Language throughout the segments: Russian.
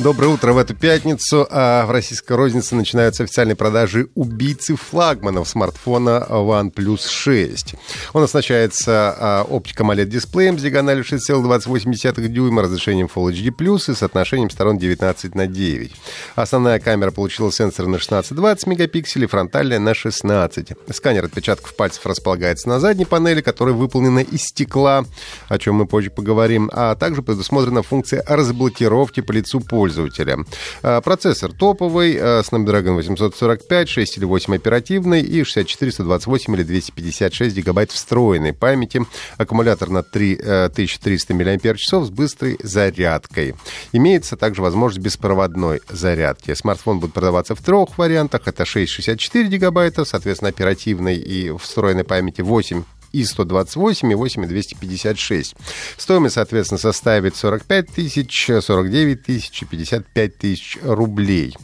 Доброе утро в эту пятницу. А в российской рознице начинаются официальные продажи убийцы флагманов смартфона OnePlus 6. Он оснащается а, оптиком OLED-дисплеем с диагональю 6,28 дюйма, разрешением Full HD+, и соотношением сторон 19 на 9. Основная камера получила сенсор на 16-20 мегапикселей, фронтальная на 16. Сканер отпечатков пальцев располагается на задней панели, которая выполнена из стекла, о чем мы позже поговорим, а также предусмотрена функция разблокировки по лицу пользователя пользователя. А, процессор топовый, а, Snapdragon 845, 6 или 8 оперативный и 64, 128 или 256 гигабайт встроенной памяти. Аккумулятор на 3300 мАч с быстрой зарядкой. Имеется также возможность беспроводной зарядки. Смартфон будет продаваться в трех вариантах. Это 664 гигабайта, соответственно, оперативной и встроенной памяти 8 и 128, и 8, и 256. Стоимость, соответственно, составит 45 тысяч, 49 тысяч и 55 тысяч рублей.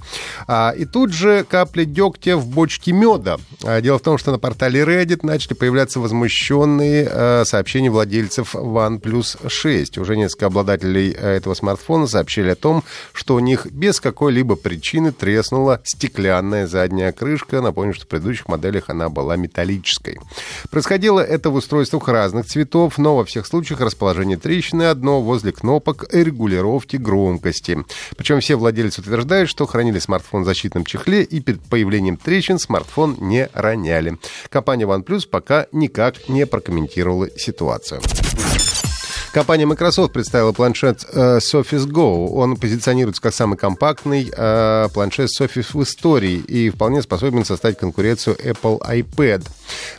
А, и тут же капли дегтя в бочке меда. А, дело в том, что на портале Reddit начали появляться возмущенные а, сообщения владельцев OnePlus 6. Уже несколько обладателей а, этого смартфона сообщили о том, что у них без какой-либо причины треснула стеклянная задняя крышка. Напомню, что в предыдущих моделях она была металлической. Происходило это это в устройствах разных цветов, но во всех случаях расположение трещины одно возле кнопок регулировки громкости. Причем все владельцы утверждают, что хранили смартфон в защитном чехле и перед появлением трещин смартфон не роняли. Компания OnePlus пока никак не прокомментировала ситуацию. Компания Microsoft представила планшет э, Surface Go. Он позиционируется как самый компактный э, планшет Surface в истории и вполне способен составить конкуренцию Apple iPad.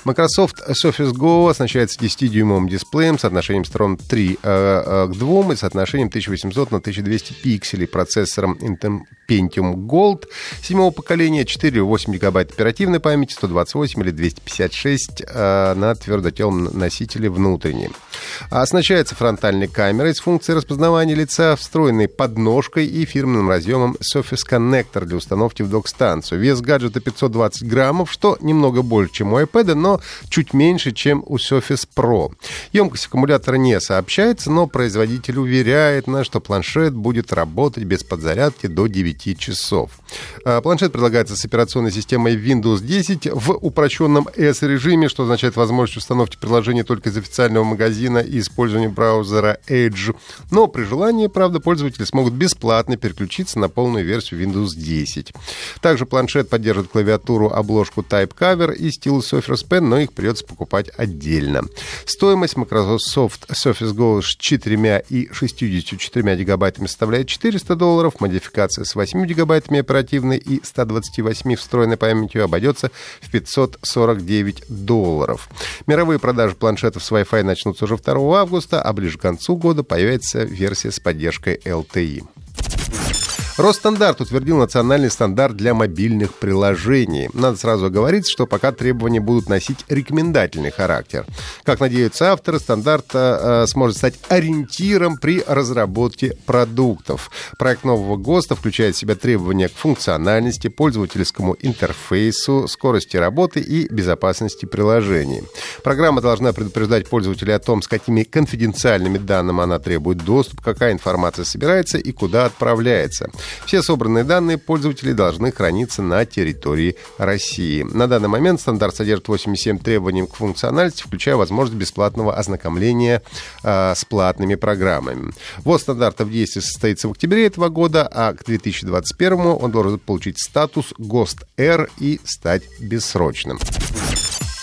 Microsoft Surface Go оснащается 10-дюймовым дисплеем с отношением сторон 3 э, к 2 и соотношением 1800 на 1200 пикселей, процессором Intel Pentium Gold седьмого поколения, 4-8 гигабайт оперативной памяти, 128 или 256 на твердотелом носителе внутреннем. Оснащается фронтальной камерой с функцией распознавания лица, встроенной подножкой и фирменным разъемом Surface Connector для установки в док-станцию. Вес гаджета 520 граммов, что немного больше, чем у iPad, но чуть меньше, чем у Surface Pro. Емкость аккумулятора не сообщается, но производитель уверяет нас, что планшет будет работать без подзарядки до 9 часов. А, планшет предлагается с операционной системой Windows 10 в упрощенном S-режиме, что означает возможность установки приложения только из официального магазина и использования браузера браузера Edge. Но при желании, правда, пользователи смогут бесплатно переключиться на полную версию Windows 10. Также планшет поддержит клавиатуру, обложку Type Cover и стилус Surface Pen, но их придется покупать отдельно. Стоимость Microsoft Surface Go с 4 и 64 гигабайтами составляет 400 долларов. Модификация с 8 гигабайтами оперативной и 128 встроенной памятью обойдется в 549 долларов. Мировые продажи планшетов с Wi-Fi начнутся уже 2 августа, а ближе к концу года появится версия с поддержкой LTE. Росстандарт утвердил национальный стандарт для мобильных приложений. Надо сразу говорить, что пока требования будут носить рекомендательный характер. Как надеются авторы, стандарт э, сможет стать ориентиром при разработке продуктов. Проект нового ГОСТа включает в себя требования к функциональности, пользовательскому интерфейсу, скорости работы и безопасности приложений. Программа должна предупреждать пользователя о том, с какими конфиденциальными данными она требует доступ, какая информация собирается и куда отправляется. Все собранные данные пользователей должны храниться на территории России. На данный момент стандарт содержит 87 требований к функциональности, включая возможность бесплатного ознакомления э, с платными программами. Вот стандарта в действии состоится в октябре этого года, а к 2021 он должен получить статус ГОСТ-Р и стать бессрочным.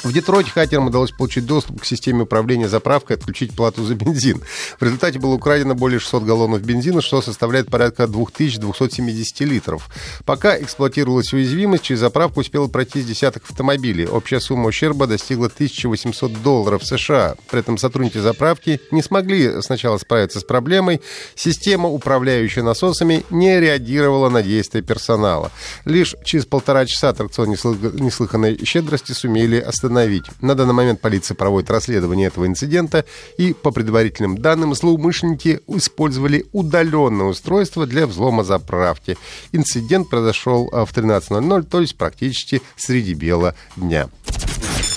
В Детройте хакерам удалось получить доступ к системе управления заправкой и отключить плату за бензин. В результате было украдено более 600 галлонов бензина, что составляет порядка 2270 литров. Пока эксплуатировалась уязвимость, через заправку успело пройти с десяток автомобилей. Общая сумма ущерба достигла 1800 долларов США. При этом сотрудники заправки не смогли сначала справиться с проблемой. Система, управляющая насосами, не реагировала на действия персонала. Лишь через полтора часа аттракцион неслыханной щедрости сумели остановить остановить. На данный момент полиция проводит расследование этого инцидента, и по предварительным данным злоумышленники использовали удаленное устройство для взлома заправки. Инцидент произошел в 13.00, то есть практически среди бела дня.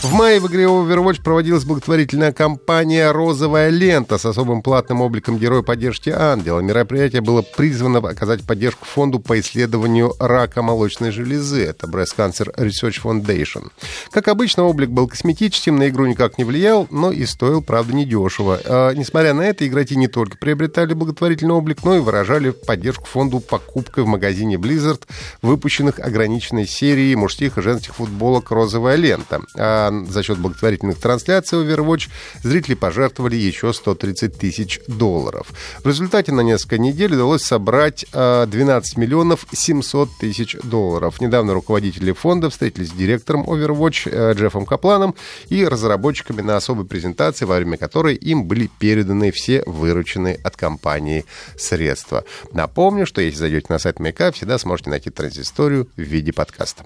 В мае в игре Overwatch проводилась благотворительная кампания «Розовая лента» с особым платным обликом героя поддержки Ангела. Мероприятие было призвано оказать поддержку фонду по исследованию рака молочной железы. Это Breast Cancer Research Foundation. Как обычно, облик был косметическим, на игру никак не влиял, но и стоил, правда, недешево. А, несмотря на это, игроки не только приобретали благотворительный облик, но и выражали поддержку фонду покупкой в магазине Blizzard выпущенных ограниченной серии мужских и женских футболок «Розовая лента». А за счет благотворительных трансляций Overwatch зрители пожертвовали еще 130 тысяч долларов. В результате на несколько недель удалось собрать 12 миллионов 700 тысяч долларов. Недавно руководители фонда встретились с директором Overwatch э, Джеффом Капланом и разработчиками на особой презентации, во время которой им были переданы все вырученные от компании средства. Напомню, что если зайдете на сайт Маяка, всегда сможете найти транзисторию в виде подкаста.